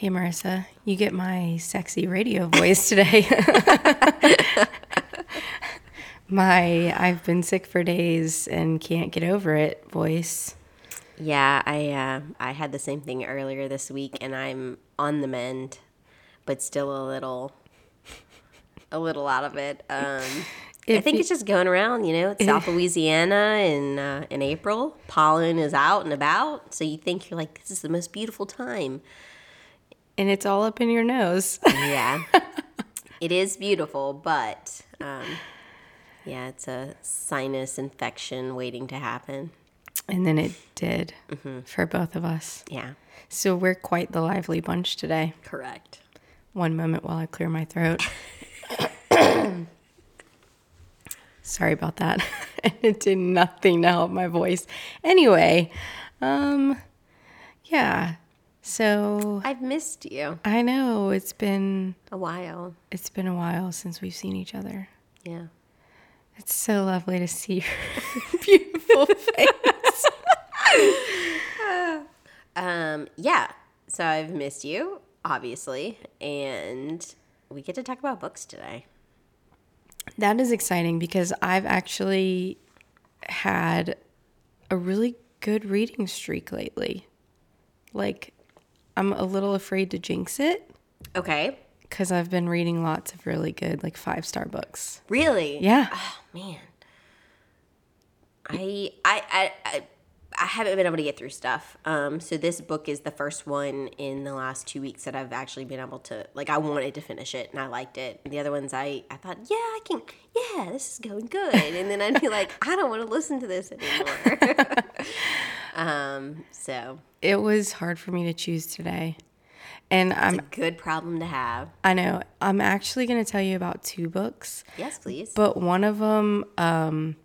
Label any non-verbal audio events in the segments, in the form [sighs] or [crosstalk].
Hey Marissa, you get my sexy radio voice today. [laughs] my I've been sick for days and can't get over it voice. Yeah, I uh, I had the same thing earlier this week, and I'm on the mend, but still a little, a little out of it. Um, I think it's just going around. You know, it's South [laughs] Louisiana in uh, in April. Pollen is out and about, so you think you're like, this is the most beautiful time. And it's all up in your nose. [laughs] Yeah, it is beautiful, but um, yeah, it's a sinus infection waiting to happen. and then it did for both of us. Yeah, So we're quite the lively bunch today. correct. One moment while I clear my throat. [coughs] Sorry about that. [laughs] it did nothing to help my voice. Anyway, um yeah. So I've missed you I know it's been a while. it's been a while since we've seen each other. Yeah. It's so lovely to see your [laughs] beautiful face. [laughs] Um, yeah. So I've missed you, obviously, and we get to talk about books today. That is exciting because I've actually had a really good reading streak lately. Like, I'm a little afraid to jinx it Okay. because I've been reading lots of really good, like, five star books. Really? Yeah. Oh man. I I I I, haven't been able to get through stuff. Um, so this book is the first one in the last two weeks that I've actually been able to like. I wanted to finish it and I liked it. The other ones, I I thought, yeah, I can. Yeah, this is going good. And then I'd be like, [laughs] I don't want to listen to this anymore. [laughs] um. So It was hard for me to choose today. And I'm, a good problem to have. I know, I'm actually going to tell you about two books, Yes, please. but one of them, um,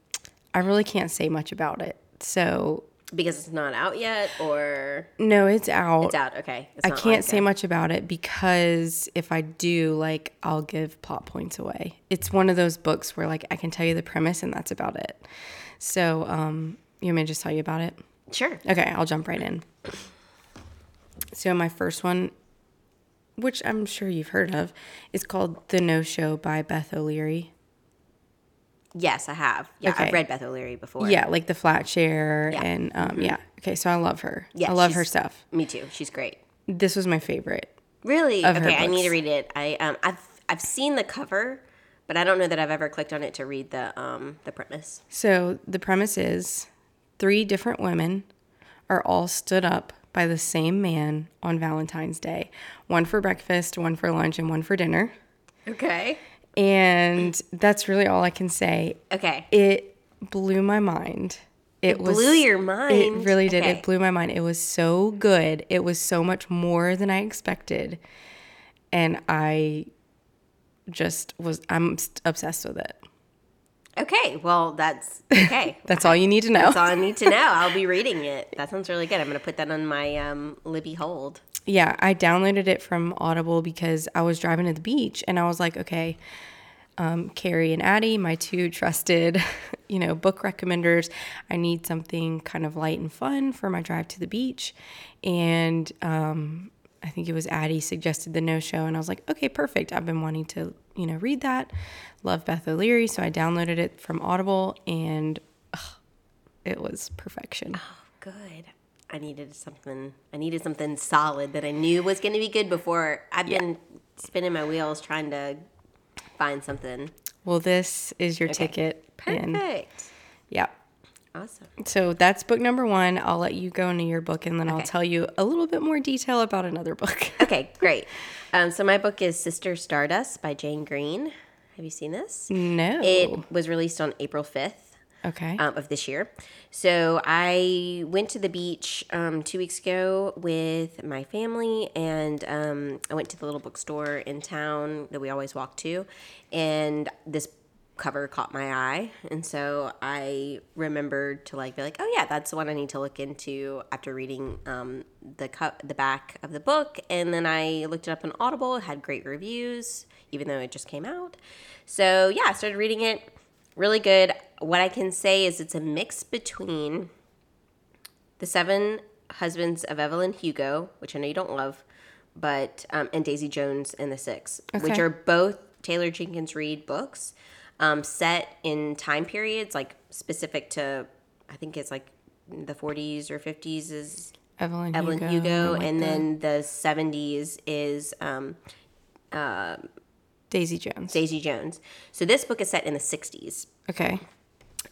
I really can't say much about it. So, because it's not out yet, or no, it's out. it's out. Okay. It's I can't say much about it because if I do, like, I'll give plot points away. It's one of those books where, like, I can tell you the premise and that's about it. So, um, you want me to just tell you about it? Sure. Okay, I'll jump right in. So, my first one, which I'm sure you've heard of, is called The No Show by Beth O'Leary. Yes, I have. Yeah, Okay. I've read Beth O'Leary before. Yeah, like the flat share Yeah. and um, yeah. Okay, so I love her. Yeah, I love her stuff. Me too. She's great. This was my favorite. Really? Okay, I need to read it. I um I've I've seen the cover, but I don't know that I've ever clicked on it to read the um the premise. So the premise is three different women are all stood up by the same man on Valentine's Day one for breakfast, one for lunch, and one for dinner. Okay. And that's really all I can say. Okay. It blew my mind. It, was blew your mind. It really did. Okay. It blew my mind. It was so good. It was so much more than I expected. And I just was I'm obsessed with it. Okay. Well, that's okay. [laughs] That's all you need to know. that's all I need to know. I'll be [laughs] reading it. That sounds really good. I'm gonna put that on my um Libby hold. Yeah, I downloaded it from Audible because I was driving to the beach and I was like, okay, um, Carrie and Addie, my two trusted, [laughs] you know, book recommenders. I need something kind of light and fun for my drive to the beach. And um, I think it was Addie suggested the no show. And I was like, okay, perfect. I've been wanting to, you know, read that. Love Beth O'Leary. So I downloaded it from Audible and ugh, it was perfection. Oh, good. I needed something. I needed something solid that I knew was going to be good before. I've been spinning my wheels trying to find something. Well, this is your ticket. in. Perfect. Yeah. Awesome. So that's book number one. I'll let you go into your book and then I'll tell you a little bit more detail about another book. [laughs] Okay, great. Um, so my book is Sister Stardust by Jane Green. Have you seen this? no. It was released on April 5th. Okay. um, of this year. So I went to the beach um, two weeks ago with my family, and um, I went to the little bookstore in town that we always walk to, and this cover caught my eye, and so I remembered to like be like, oh yeah, that's the one I need to look into after reading um, the cu- the back of the book, and then I looked it up on Audible. It had great reviews, even though it just came out. So yeah, I started reading it really good. What I can say is it's a mix between The Seven Husbands of Evelyn Hugo, which I know you don't love, but um, and Daisy Jones and the Six, which are both Taylor Jenkins Reid books um, set in time periods like specific to, I think it's like the 40s or 50s is Evelyn, Evelyn Hugo. Hugo, like and the then the 70s is um, uh, Daisy Jones. Daisy Jones. So this book is set in the 60s. okay.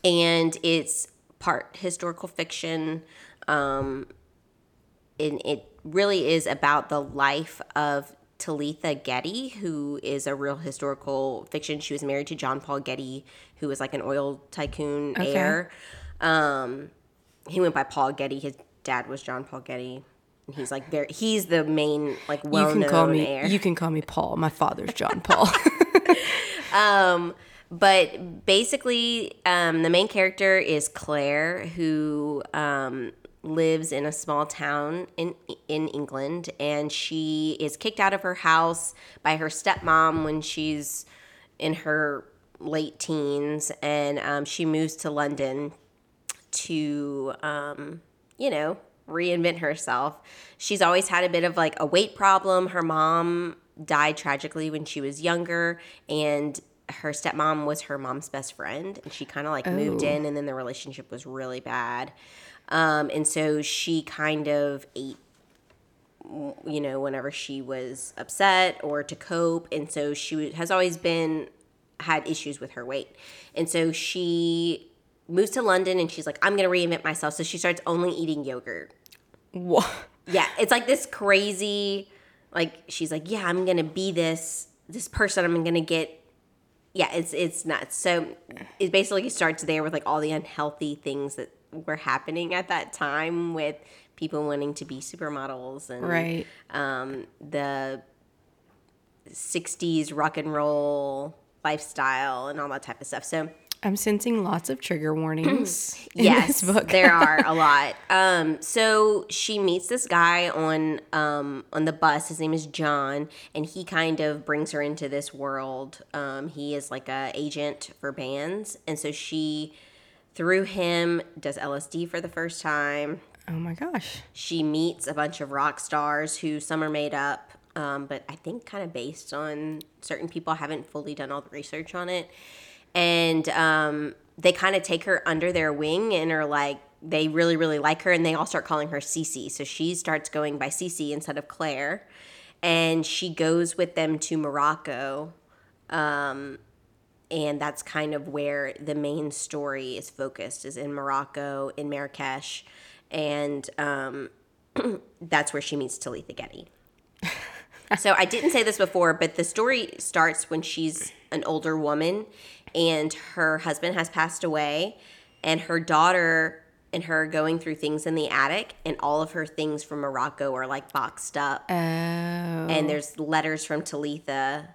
and it's part historical fiction. Um, and it really is about the life of Talitha Getty, who is a real historical fiction. She was married to John Paul Getty, who was like an oil tycoon Okay. heir. Um, he went by Paul Getty. His dad was John Paul Getty. And he's like very he's the main like You well can known call me. heir. You can call me Paul. My father's John Paul. [laughs] [laughs] but basically um, the main character is claire who um, lives in a small town in in england and she is kicked out of her house by her stepmom when she's in her late teens and um, she moves to london to um, you know reinvent herself. She's always had a bit of like a weight problem. Her mom died tragically when she was younger and her stepmom was her mom's best friend and she kind of like moved Oh. in and then the relationship was really bad um, and so she kind of ate you know whenever she was upset or to cope and so she has always been had issues with her weight and so she moves to london and she's like i'm gonna reinvent myself so she starts only eating yogurt what? yeah it's like this crazy like she's like yeah i'm gonna be this this person i'm gonna get yeah it's it's nuts so it basically starts there with like all the unhealthy things that were happening at that time with people wanting to be supermodels and Right. um, the 60s rock and roll lifestyle and all that type of stuff so I'm sensing lots of trigger warnings [laughs] in yes, there are a [laughs] lot. Um, so she meets this guy on um, on the bus. His name is John, and he kind of brings her into this world. Um, he is like a agent for bands, and so she, through him, does LSD for the first time. oh my gosh. She meets a bunch of rock stars who some are made up, um, but I think kind of based on certain people. I haven't fully done all the research on it. And um, they kind of take her under their wing and are like, they really, really like her, and they all start calling her Cece. So she starts going by Cece instead of Claire. And she goes with them to Morocco and that's kind of where the main story is focused is in morocco in marrakesh and um, [clears throat] that's where she meets talitha getty [laughs] so i didn't say this before but the story starts when she's an older woman and her husband has passed away and her daughter and her going through things in the attic and all of her things from morocco are like boxed up Oh. and there's letters from Talitha,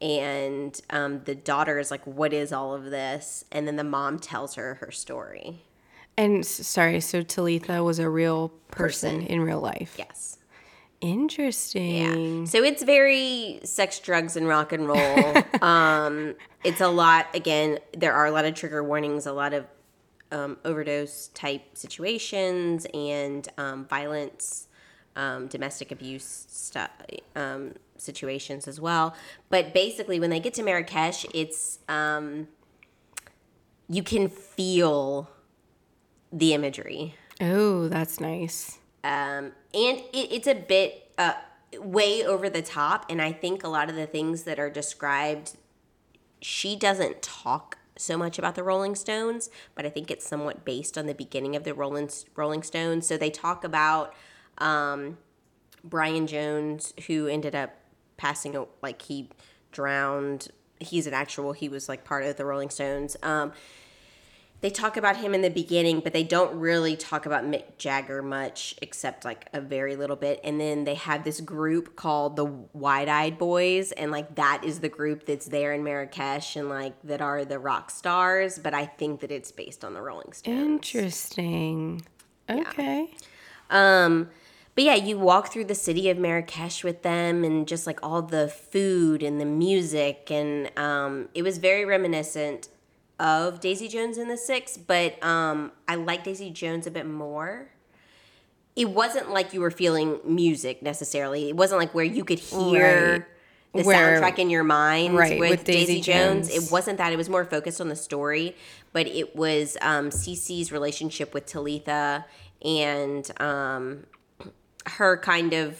and um, the daughter is like, "What is all of this?" And then the mom tells her her story. And sorry, so Talitha was a real person, Person. in real life. Yes. Interesting. Yeah. So it's very sex, drugs, and rock and roll. [laughs] um, it's a lot. Again, there are a lot of trigger warnings, a lot of um, overdose type situations, and um, violence, um, domestic abuse stuff, um, situations as well. But basically, when they get to Marrakesh, it's um, you can feel the imagery Oh, that's nice. Um, and it, it's a bit uh, way over the top and i think a lot of the things that are described she doesn't talk so much about the rolling stones but i think it's somewhat based on the beginning of the rolling, rolling stones. So they talk about um, brian jones who ended up passing like he drowned. He's an actual he was like part of the rolling stones. Um, they talk about him in the beginning, but they don't really talk about Mick Jagger much, except like a very little bit. And then they have this group called the Wide Eyed Boys, and like that is the group that's there in Marrakesh and like that are the rock stars. But I think that it's based on the Rolling Stones. Interesting. Okay. Um, but yeah, you walk through the city of Marrakesh with them, and just like all the food and the music, and um, it was very reminiscent of Daisy Jones and the Six. But um, I like Daisy Jones a bit more. It wasn't like you were feeling music necessarily. It wasn't like where you could hear. Right. The Where- soundtrack in your mind Right, with, with Daisy, Daisy Jones. Jones. It wasn't that. It was more focused on the story, but it was um, Cece's relationship with Talitha and um, her kind of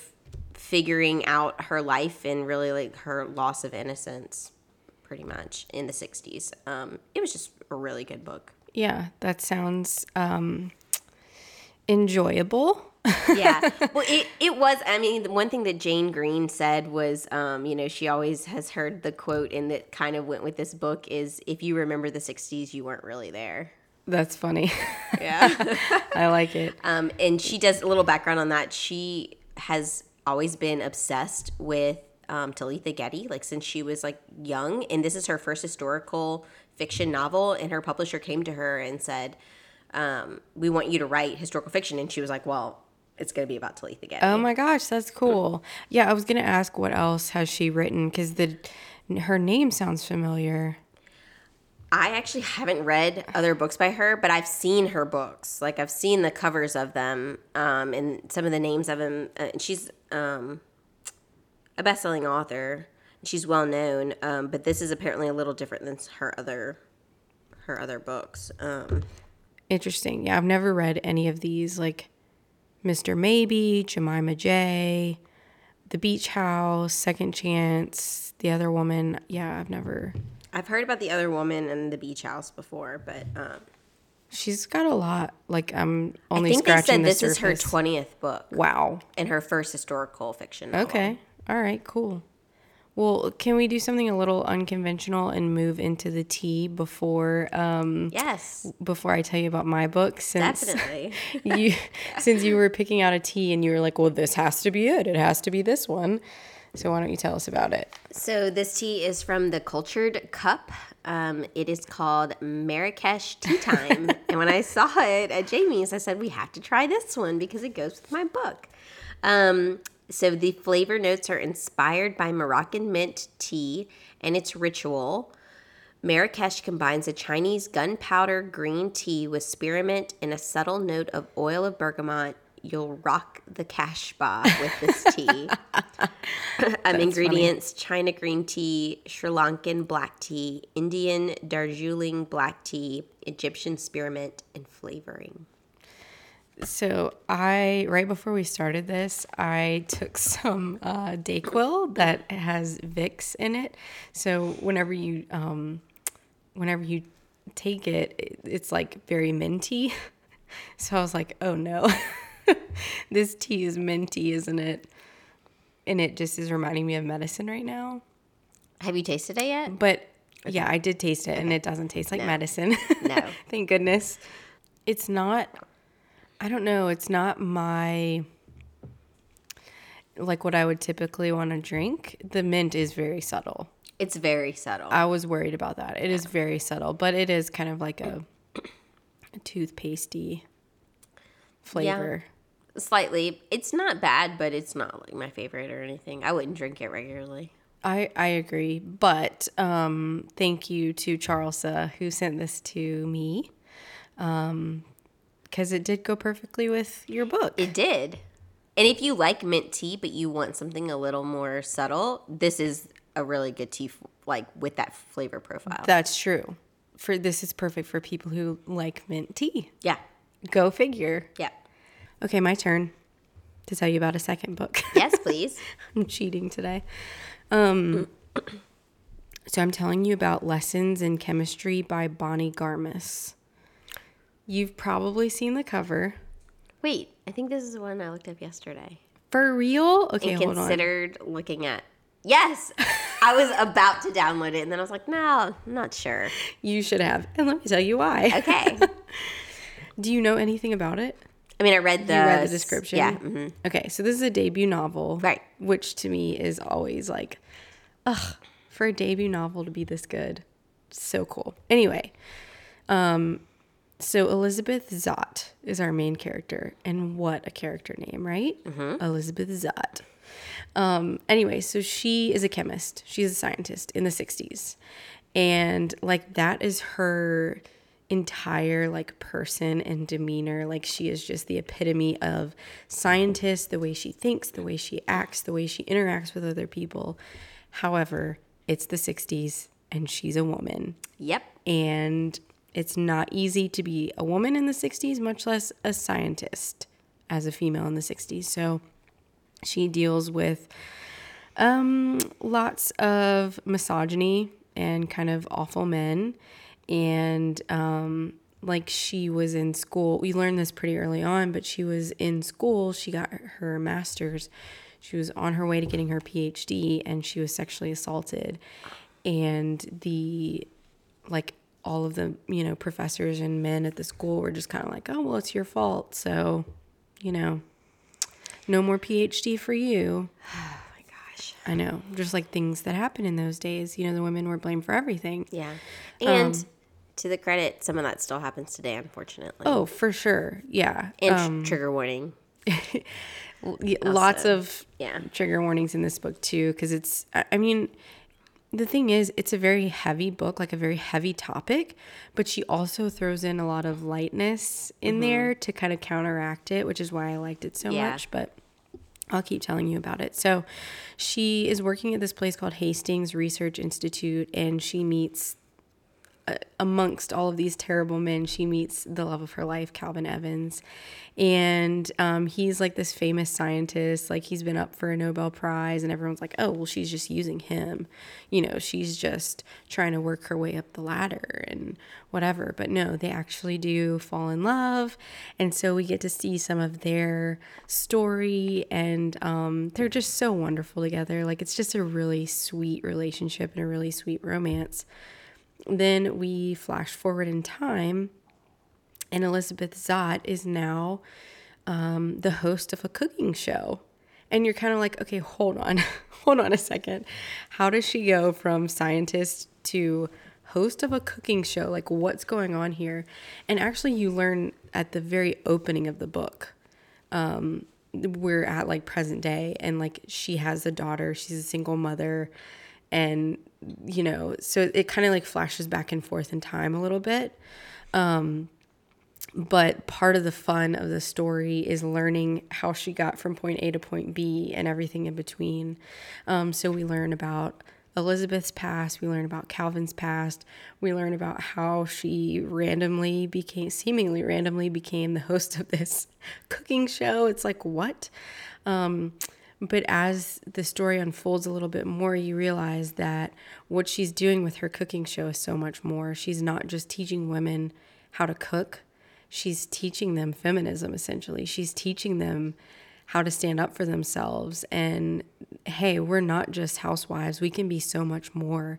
figuring out her life and really like her loss of innocence, pretty much in the '60s. Um, it was just a really good book. Yeah, that sounds um, enjoyable. yeah [laughs] well it, it was i mean the one thing that jane green said was um, you know she always has heard the quote and that kind of went with this book is if you remember the 60s you weren't really there That's funny. [laughs] yeah I like it. [laughs] um, and she does a little background on that she has always been obsessed with um, talitha getty like since she was like young and this is her first historical fiction novel and her publisher came to her and said um, we want you to write historical fiction and she was like well it's going to be about talitha getty Oh my gosh, that's cool. Yeah, I was gonna ask what else has she written because the her name sounds familiar. I actually haven't read other books by her, but I've seen her books. Like I've seen the covers of them, um, and some of the names of them. Uh, and she's um, a best-selling author. She's well known, um, but this is apparently a little different than her other her other books. Um, Interesting. Yeah, I've never read any of these like Mr. Maybe, Jemima J, The Beach House, Second Chance, The Other Woman. Yeah, I've never. I've heard about the other woman and the beach house before, but um, She's got a lot. Like I'm only. I think they said this is her twentieth book Wow. and her first historical fiction. novel. Okay. All right. Cool. Well, can we do something a little unconventional and move into the tea before um Yes, before I tell you about my book? Since definitely. [laughs] you since you were picking out a tea and you were like, well, this has to be it. It has to be this one. So why don't you tell us about it? So this tea is from the Cultured Cup. Um, it is called Marrakesh Tea [laughs] Time. and when I saw it at Jamie's, I said we have to try this one because it goes with my book. Um, so the flavor notes are inspired by Moroccan mint tea and its ritual. Marrakesh combines a Chinese gunpowder green tea with spearmint and a subtle note of oil of bergamot. You'll rock the Casbah with this tea. [laughs] um, ingredients China green tea, Sri Lankan black tea, Indian Darjeeling black tea, Egyptian spearmint, and flavoring. So I right before we started this, I took [laughs] some uh, Dayquil that has Vicks in it. So whenever you um, whenever you take it, it, it's like very minty. [laughs] So I was like, oh no, [laughs] this tea is minty, isn't it? And it just is reminding me of medicine right now. Have you tasted it yet? But yeah, I did taste it, and it doesn't taste like medicine. No. Thank goodness. It's not. I don't know. It's not my like what I would typically want to drink. The mint is very subtle. It's very subtle. I was worried about that. It is very subtle, but it is kind of like a, a toothpastey flavor. Slightly. It's not bad, but it's not like my favorite or anything. I wouldn't drink it regularly. I, I agree, but um, thank you to Charlesa who sent this to me, because it did go perfectly with your book. It did. And if you like mint tea, but you want something a little more subtle, this is a really good tea, f- like with that flavor profile. That's true. For this is perfect for people who like mint tea. yeah. Go figure. Yeah. Okay, my turn to tell you about a second book. Yes, [laughs] please. I'm cheating today. Um, [clears throat] so I'm telling you about Lessons in Chemistry by Bonnie Garmus. You've probably seen the cover. Wait, I think this is the one I looked up yesterday. For real? Okay, and hold on. considered looking at. Yes, I was about to download it, and then I was like, no, I'm not sure. You should have. And let me tell you why. Okay. [laughs] Do you know anything about it? I mean, I read the You read the description? Yeah. mhm. Okay, so this is a debut novel. Right. Which to me is always like, ugh, for a debut novel to be this good. So cool. Anyway, um, so Elizabeth Zott is our main character. And what a character name, right? Elizabeth Zott. Um, anyway, so she is a chemist. She's a scientist in the 60s. And like that is her entire like person and demeanor. Like she is just the epitome of scientist, the way she thinks, the way she acts, the way she interacts with other people. However, it's the 60s and she's a woman. Yep. And it's not easy to be a woman in the 60s, much less a scientist as a female in the 60s. So she deals with um, lots of misogyny and kind of awful men. And um, like she was in school, we learned this pretty early on, but she was in school, she got her master's. She was on her way to getting her PhD and she was sexually assaulted. And the like all of the you know professors and men at the school were just kind of like oh well it's your fault so you know no more phd for you [sighs] Oh my gosh. i know just like things that happen in those days you know the women were blamed for everything Yeah. And Um, to the credit, some of that still happens today, unfortunately. oh for sure yeah and um, trigger warning. [laughs] lots of yeah. trigger warnings in this book too because it's I mean the thing is it's a very heavy book like a very heavy topic but she also throws in a lot of lightness in mm-hmm. there to kind of counteract it which is why i liked it so Yeah. much but I'll keep telling you about it. So, she is working at this place called Hastings Research Institute, and she meets amongst all of these terrible men, she meets the love of her life, Calvin Evans. And um, he's like this famous scientist. Like he's been up for a Nobel Prize, and everyone's like, oh, well, she's just using him. You know, she's just trying to work her way up the ladder and whatever. But no, they actually do fall in love. And so we get to see some of their story, and um, they're just so wonderful together. Like it's just a really sweet relationship and a really sweet romance then we flash forward in time, and Elizabeth Zott is now um, the host of a cooking show. And you're kind of like, okay, hold on, [laughs] hold on a second. How does she go from scientist to host of a cooking show? Like, what's going on here? And actually, you learn at the very opening of the book um, we're at like present day and like she has a daughter she's a single mother and you know so it kind of like flashes back and forth in time a little bit. Um, but part of the fun of the story is learning how she got from point a to point b and everything in between. Um, so we learn about elizabeth's past we learn about calvin's past we learn about how she randomly became seemingly randomly became the host of this [laughs] cooking show. It's like what? Um, but as the story unfolds a little bit more, you realize that what she's doing with her cooking show is so much more. She's not just teaching women how to cook, she's teaching them feminism essentially. She's teaching them how to stand up for themselves. And hey, we're not just housewives, we can be so much more.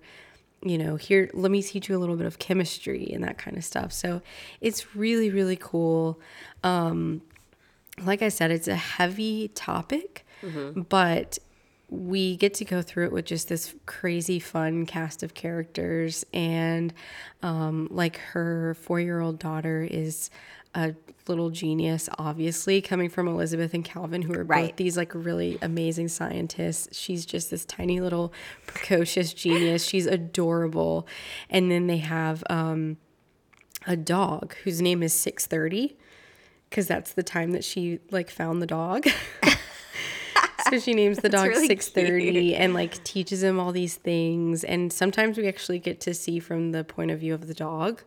You know, here, let me teach you a little bit of chemistry and that kind of stuff. So it's really, really cool. Um, like I said, it's a heavy topic, but we get to go through it with just this crazy fun cast of characters. And um, like her four year old daughter is a little genius, obviously, coming from Elizabeth and Calvin, who are both these like really amazing scientists. She's just this tiny little precocious genius. She's adorable. And then they have um, a dog whose name is 630 because that's the time that she like found the dog. [laughs] so she names the [laughs] dog really 630 and like teaches him all these things. And sometimes we actually get to see from the point of view of the dog.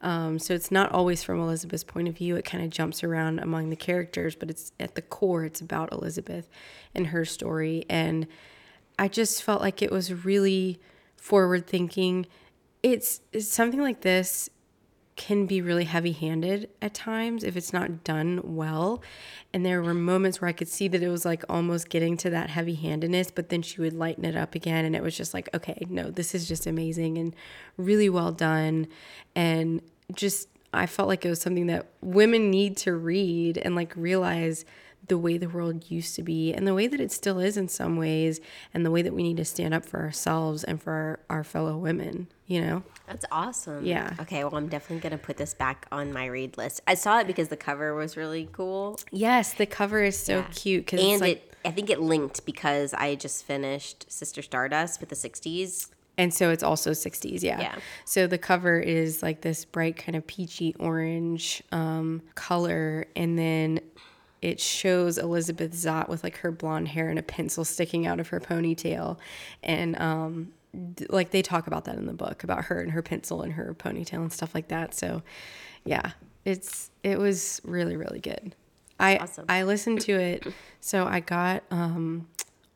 Um, so it's not always from elizabeth's point of view. It kind of jumps around among the characters but it's at the core it's about elizabeth and her story. And i just felt like it was really forward thinking. It's, it's something like this can be really heavy handed at times if it's not done well. And there were moments where I could see that it was like almost getting to that heavy handedness, but then she would lighten it up again. And it was just like, okay, no, this is just amazing and really well done. And just, I felt like it was something that women need to read and like realize the way the world used to be and the way that it still is in some ways and the way that we need to stand up for ourselves and for our, our fellow women you know That's awesome. Yeah. Okay, well, I'm definitely to put this back on my read list. I saw it because the cover was really cool. yes the cover is so Yeah. cute because And it's like it, I think it linked because I just finished Sister Stardust with the 60s. and so it's also 60s yeah. Yeah. so the cover is like this bright kind of peachy orange um, color and then it shows elizabeth zott with like her blonde hair and a pencil sticking out of her ponytail and um, like they talk about that in the book about her and her pencil and her ponytail and stuff like that so yeah it's it was really really good i Awesome. i listened to it so i got um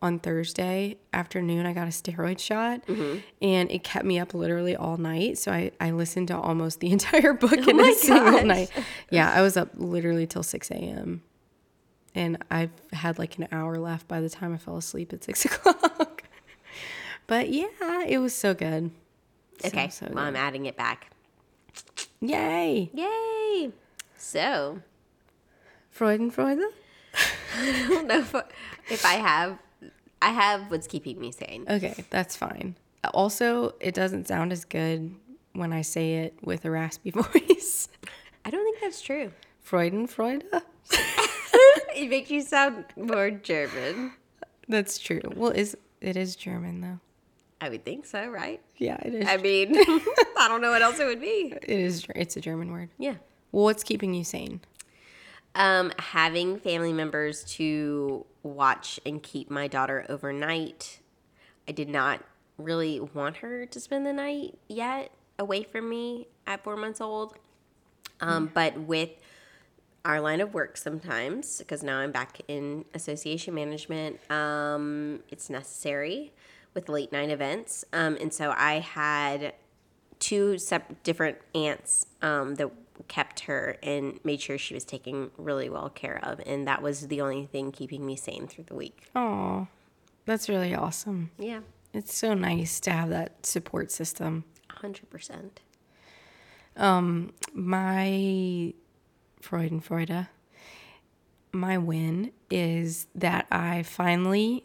on Thursday afternoon, I got a steroid shot and it kept me up literally all night. So I, I listened to almost the [laughs] entire book in my a single night. Yeah, I was up literally till 6 a.m. And I've had like an hour left by the time I fell asleep at 6 [laughs] o'clock. but yeah, it was so good. Okay, so well, I'm adding it back. Yay! Yay! So, Freudenfreude? [laughs] [laughs] I don't know if, if I have, I have what's keeping me sane. Okay, that's fine. Also, it doesn't sound as good when I say it with a raspy voice. I don't think that's true. Freudenfreude? [laughs] It makes you sound more German. That's true. Well, is it is German though? I would think so, right? Yeah, it is. I mean, [laughs] [laughs] I don't know what else it would be. it is. It's a German word. Yeah. Well, what's keeping you sane? Um, having family members to watch and keep my daughter overnight. I did not really want her to spend the night yet away from me at four months old. Um, But with our line of work sometimes, because now I'm back in association management, um, it's necessary with late night events. Um, and so I had two sep- different aunts um, that kept her and made sure she was taken really well care of. And that was the only thing keeping me sane through the week. Oh, that's really awesome. Yeah, It's so nice to have that support system. 100%. My Freudenfreude, my win is that I finally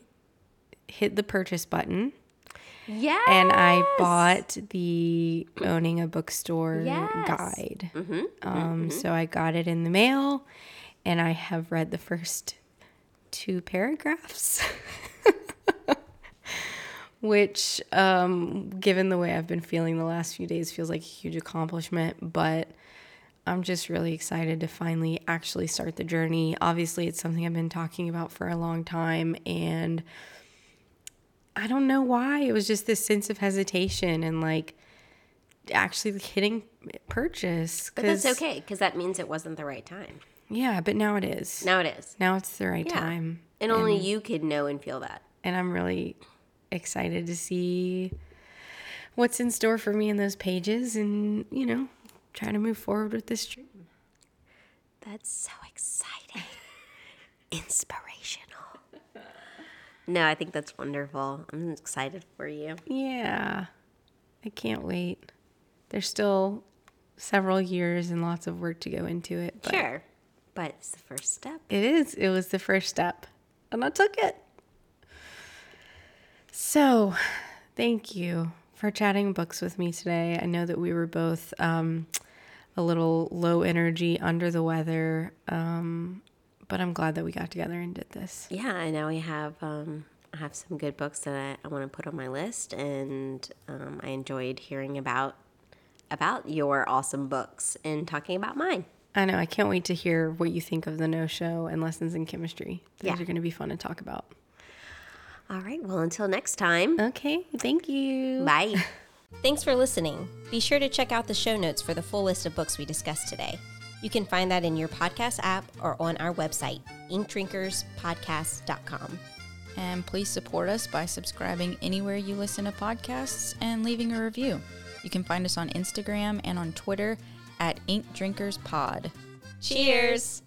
hit the purchase button Yeah. and I bought the owning a bookstore Yes. guide. Um, So I got it in the mail, and I have read the first two paragraphs. [laughs] Which, um, given the way I've been feeling the last few days, feels like a huge accomplishment. But I'm just really excited to finally actually start the journey. Obviously, it's something I've been talking about for a long time, and I don't know why. It was just this sense of hesitation and like actually hitting purchase. But that's okay because that means it wasn't the right time. Yeah, but now it is. Now it is. Now it's the right Yeah. time. And only you could know and feel that. And I'm really excited to see what's in store for me in those pages and, you know, try to move forward with this dream. That's so exciting. [laughs] Inspirational. No, I think that's wonderful. I'm excited for you. Yeah. I can't wait. There's still several years and lots of work to go into it. But Sure. But it's the first step. It is. It was the first step, and I took it. So, thank you for chatting books with me today. I know that we were both um, a little low energy, under the weather, um, but I'm glad that we got together and did this. Yeah, and now we have um, I have some good books that I, I want to put on my list, and um, I enjoyed hearing about about your awesome books and talking about mine. I know. I can't wait to hear what you think of the no show and lessons in chemistry. Those Yeah. are going to be fun to talk about. All right, well, until next time, Okay. Thank you. bye. [laughs] Thanks for listening. Be sure to check out the show notes for the full list of books we discussed today. You can find that in your podcast app or on our website, inkdrinkerspodcast.com. And please support us by subscribing anywhere you listen to podcasts and leaving a review. You can find us on Instagram and on Twitter at Ink Drinkers Pod. Cheers!